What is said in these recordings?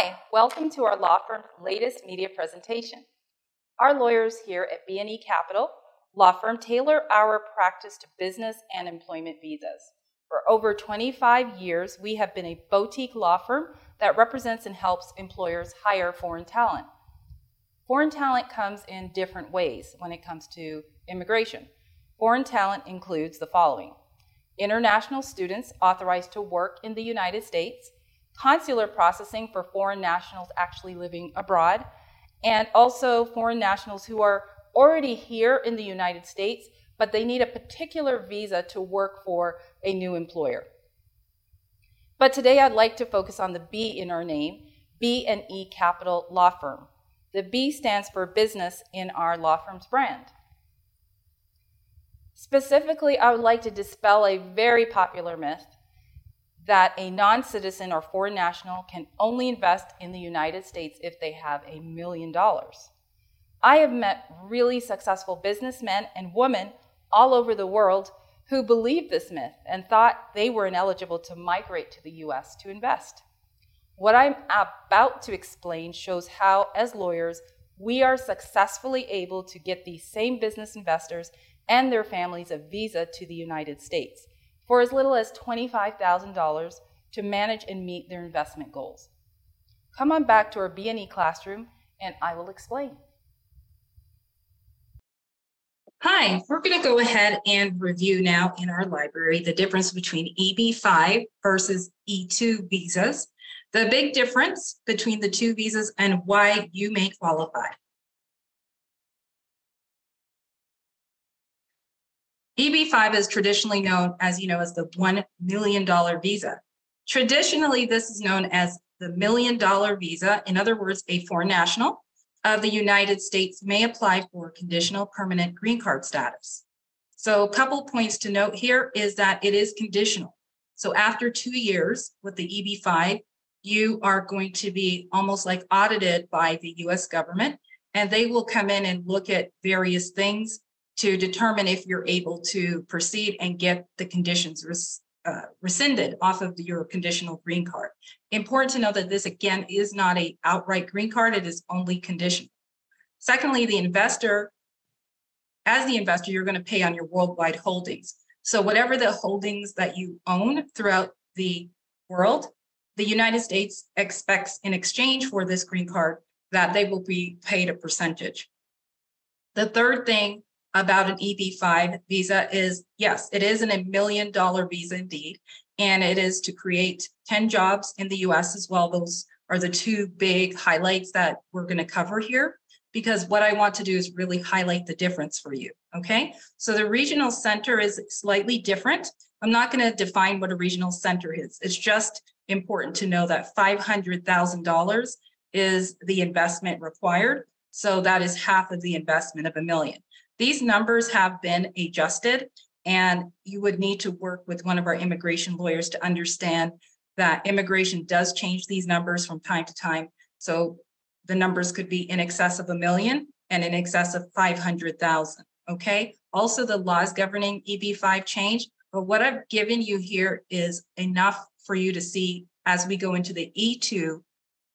Hi, welcome to our law firm's latest media presentation. Our lawyers here at B&E Capital Law Firm tailor our practice to business and employment visas. For over 25 years, we have been a boutique law firm that represents and helps employers hire foreign talent. Foreign talent comes in different ways when it comes to immigration. Foreign talent includes the following international students authorized to work in the United States, consular processing for foreign nationals actually living abroad, and also foreign nationals who are already here in the United States, but they need a particular visa to work for a new employer. But today I'd like to focus on the B in our name, B and E Capital Law Firm. The B stands for business in our law firm's brand. Specifically, I would like to dispel a very popular myth that a non citizen or foreign national can only invest in the United States if they have a million dollars. I have met really successful businessmen and women all over the world who believed this myth and thought they were ineligible to migrate to the US to invest. What I'm about to explain shows how, as lawyers, we are successfully able to get these same business investors and their families a visa to the United States for as little as $25,000 to manage and meet their investment goals. Come on back to our B&E classroom and I will explain. Hi, we're going to go ahead and review now in our library the difference between EB5 versus E2 visas, the big difference between the two visas and why you may qualify. EB5 is traditionally known as, you know, as the $1 million visa. Traditionally, this is known as the million dollar visa. In other words, a foreign national of the United States may apply for conditional permanent green card status. So a couple points to note here is that it is conditional. So after two years with the EB5, you are going to be almost like audited by the US government, and they will come in and look at various things to determine if you're able to proceed and get the conditions res, uh, rescinded off of your conditional green card. Important to know that this again is not a outright green card, it is only conditional. Secondly, the investor, as the investor, you're going to pay on your worldwide holdings. So whatever the holdings that you own throughout the world, the United States expects in exchange for this green card that they will be paid a percentage. The third thing about an EB5 visa is yes, it is an a million dollar visa indeed. And it is to create 10 jobs in the US as well. Those are the two big highlights that we're going to cover here because what I want to do is really highlight the difference for you. Okay. So the regional center is slightly different. I'm not going to define what a regional center is. It's just important to know that $500,000 is the investment required. So that is half of the investment of a million. These numbers have been adjusted, and you would need to work with one of our immigration lawyers to understand that immigration does change these numbers from time to time. So the numbers could be in excess of a million and in excess of 500,000. Okay. Also, the laws governing EB5 change, but what I've given you here is enough for you to see as we go into the E2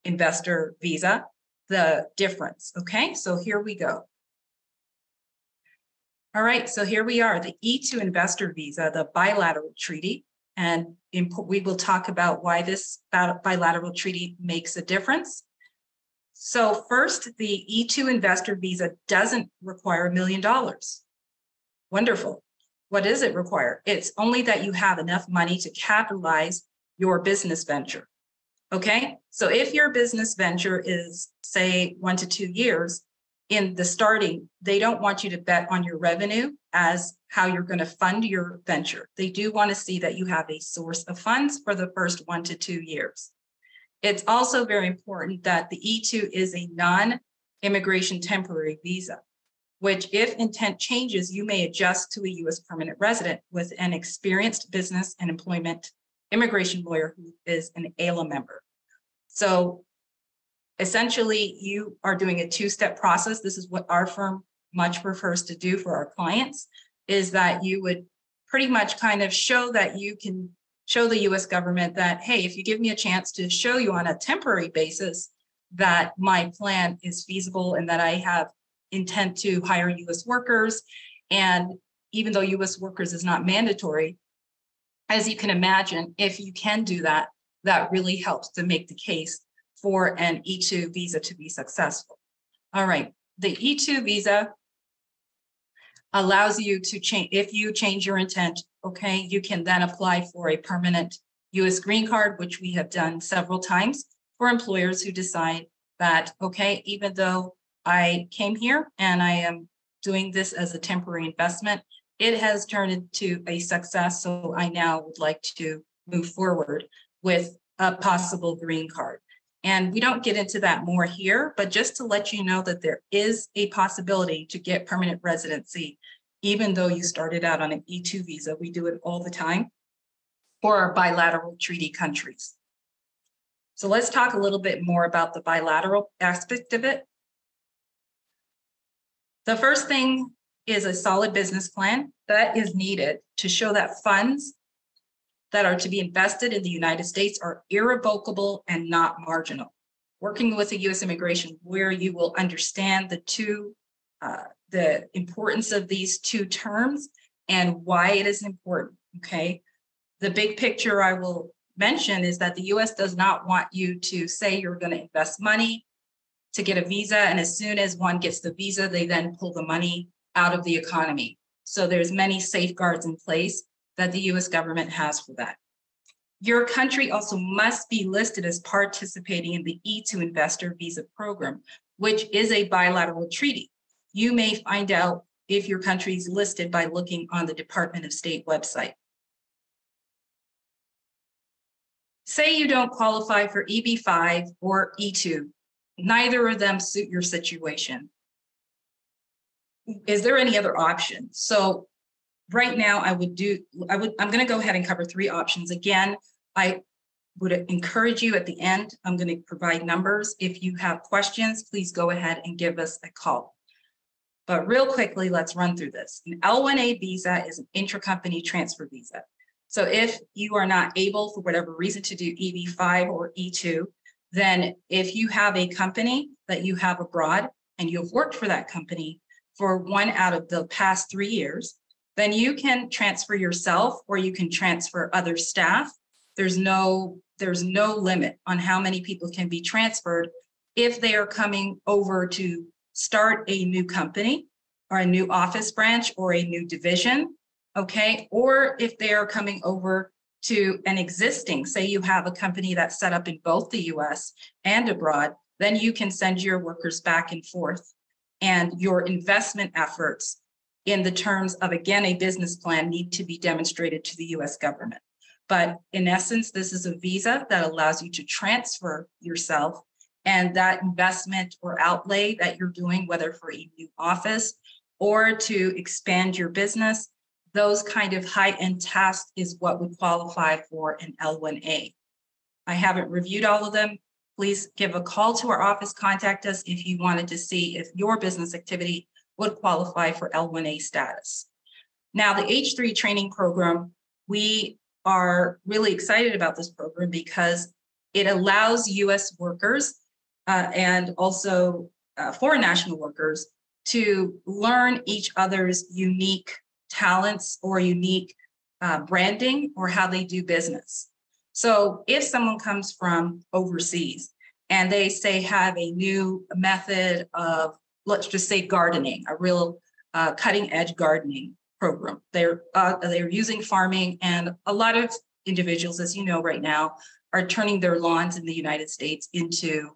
investor visa, the difference. Okay. So here we go. All right, so here we are, the E2 investor visa, the bilateral treaty. And we will talk about why this bilateral treaty makes a difference. So first, the E2 investor visa doesn't require a million dollars. Wonderful. What does it require? It's only that you have enough money to capitalize your business venture. Okay, so if your business venture is, say, one to two years, in the starting, they don't want you to bet on your revenue as how you're going to fund your venture. They do want to see that you have a source of funds for the first one to two years. It's also very important that the E2 is a non immigration temporary visa, which, if intent changes, you may adjust to a US permanent resident with an experienced business and employment immigration lawyer who is an AILA member. So essentially you are doing a two-step process. This is what our firm much prefers to do for our clients is that you would pretty much kind of show that you can show the US government that, hey, if you give me a chance to show you on a temporary basis that my plan is feasible and that I have intent to hire US workers, and even though US workers is not mandatory, as you can imagine, if you can do that, that really helps to make the case for an E2 visa to be successful. All right, the E2 visa allows you to change, if you change your intent, okay, you can then apply for a permanent US green card, which we have done several times for employers who decide that, okay, even though I came here and I am doing this as a temporary investment, it has turned into a success. So I now would like to move forward with a possible green card. And we don't get into that more here, but just to let you know that there is a possibility to get permanent residency, even though you started out on an E2 visa. We do it all the time for our bilateral treaty countries. So let's talk a little bit more about the bilateral aspect of it. The first thing is a solid business plan that is needed to show that funds that are to be invested in the United States are irrevocable and not marginal. Working with a U.S. immigration where you will understand the two, uh, the importance of these two terms and why it is important. Okay. The big picture I will mention is that the US does not want you to say you're going to invest money to get a visa. And as soon as one gets the visa, they then pull the money out of the economy. So there's many safeguards in place that the US government has for that. Your country also must be listed as participating in the E2 investor visa program, which is a bilateral treaty. You may find out if your country is listed by looking on the Department of State website. Say you don't qualify for EB5 or E2, neither of them suit your situation. Is there any other option? So right now I would do, I would, I'm going to go ahead and cover three options. Again, I would encourage you at the end, I'm going to provide numbers. If you have questions, please go ahead and give us a call. But real quickly, let's run through this. An L1A visa is an intracompany transfer visa. So if you are not able, for whatever reason, to do EB5 or E2, then if you have a company that you have abroad and you've worked for that company for one out of the past three years, then you can transfer yourself or you can transfer other staff. There's no there's no limit on how many people can be transferred if they are coming over to start a new company or a new office branch or a new division, okay? Or if they are coming over to an existing, say you have a company that's set up in both the US and abroad, then you can send your workers back and forth. And your investment efforts in the terms of, again, a business plan need to be demonstrated to the US government. But in essence, this is a visa that allows you to transfer yourself and that investment or outlay that you're doing, whether for a new office or to expand your business, those kind of high end tasks is what would qualify for an L1A. I haven't reviewed all of them. Please give a call to our office, contact us if you wanted to see if your business activity would qualify for L1A status. Now, the H3 training program, we are really excited about this program because it allows US workers uh, and also uh, foreign national workers to learn each other's unique talents or unique uh, branding or how they do business. So if someone comes from overseas and they say have a new method of, let's just say gardening, a real uh, cutting edge gardening program, they're uh, they're using farming, and a lot of individuals, as you know, right now, are turning their lawns in the United States into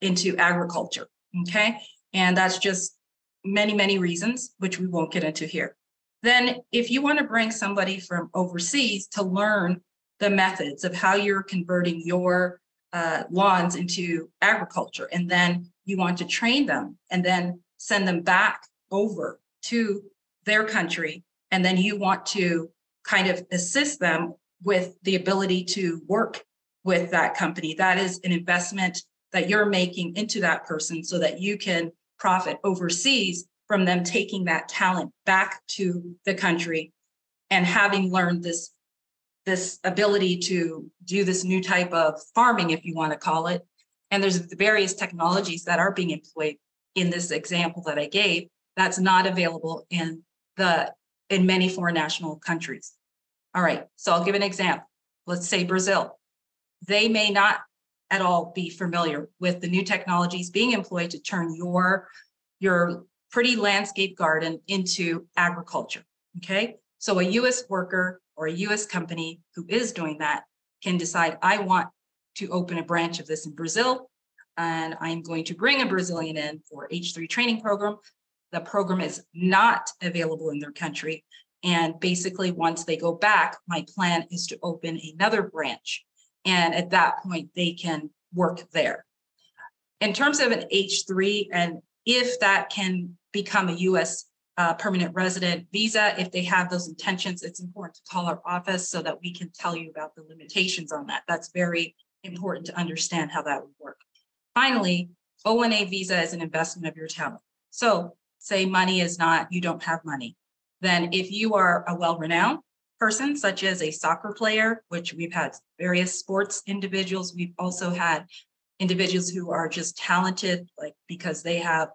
into agriculture. Okay, and that's just many many reasons, which we won't get into here. Then, if you want to bring somebody from overseas to learn the methods of how you're converting your uh, lawns into agriculture, and then you want to train them and then send them back over to their country, and then you want to kind of assist them with the ability to work with that company. That is an investment that you're making into that person so that you can profit overseas from them taking that talent back to the country and having learned this this ability to do this new type of farming, if you want to call it. And there's various technologies that are being employed in this example that I gave that's not available in the in many foreign national countries. All right, so I'll give an example. Let's say Brazil. They may not at all be familiar with the new technologies being employed to turn your your pretty landscape garden into agriculture. Okay, so a US worker or a US company who is doing that can decide, I want to open a branch of this in Brazil, and I'm going to bring a Brazilian in for H3 training program. The program is not available in their country. And basically, once they go back, my plan is to open another branch. And at that point, they can work there. In terms of an H3, and if that can become a US uh, permanent resident visa, if they have those intentions, it's important to call our office so that we can tell you about the limitations on that. That's very important to understand how that would work. Finally, O1A visa is an investment of your talent. So say money is not, you don't have money. Then if you are a well-renowned person, such as a soccer player, which we've had various sports individuals, we've also had individuals who are just talented, like because they have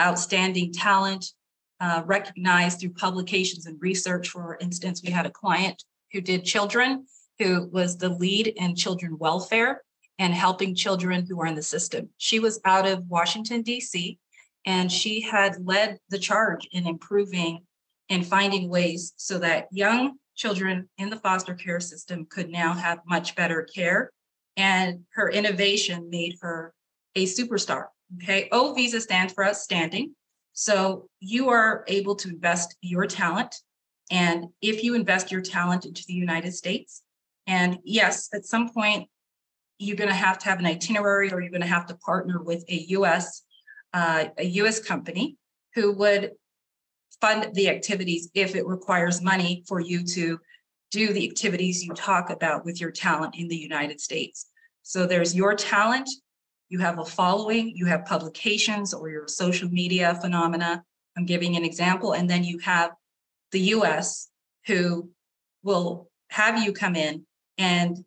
outstanding talent uh, recognized through publications and research. For instance, we had a client who did children, who was the lead in children welfare and helping children who are in the system. She was out of Washington, D.C., and she had led the charge in improving and finding ways so that young children in the foster care system could now have much better care. And her innovation made her a superstar. Okay. O visa stands for outstanding. So you are able to invest your talent. And if you invest your talent into the United States, and yes, at some point, you're going to have to have an itinerary or you're going to have to partner with a US, uh, a US company who would fund the activities if it requires money for you to do the activities you talk about with your talent in the United States. So there's your talent, you have a following, you have publications or your social media phenomena. I'm giving an example. And then you have the US who will have you come in and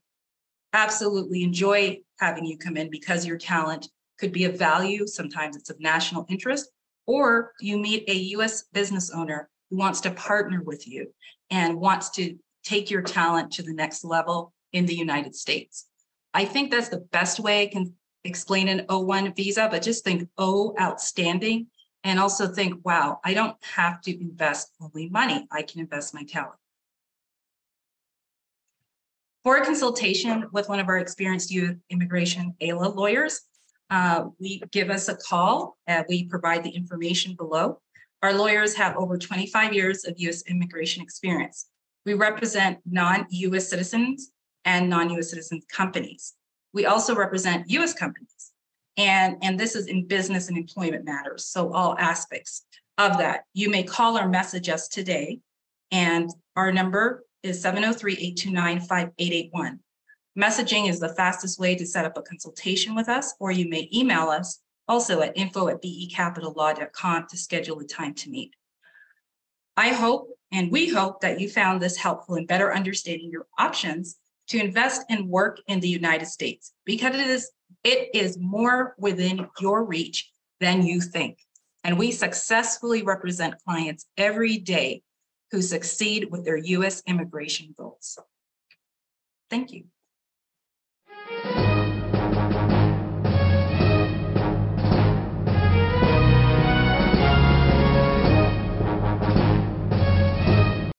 absolutely enjoy having you come in because your talent could be of value. Sometimes it's of national interest, or you meet a US business owner who wants to partner with you and wants to take your talent to the next level in the United States. I think that's the best way I can explain an O1 visa, but just think O outstanding and also think, wow, I don't have to invest only money. I can invest my talent. For a consultation with one of our experienced youth immigration AILA lawyers, uh, we give us a call. we provide the information below. Our lawyers have over 25 years of U.S. immigration experience. We represent non-U.S. citizens and non-U.S. citizens companies. We also represent US companies. And, and this is in business and employment matters. So all aspects of that. You may call or message us today. And our number is 703-829-5881. Messaging is the fastest way to set up a consultation with us, or you may email us also at info at becapitallaw.com to schedule a time to meet. I hope and we hope that you found this helpful in better understanding your options to invest and work in the United States because it is it is more within your reach than you think. And we successfully represent clients every day who succeed with their US immigration goals. Thank you.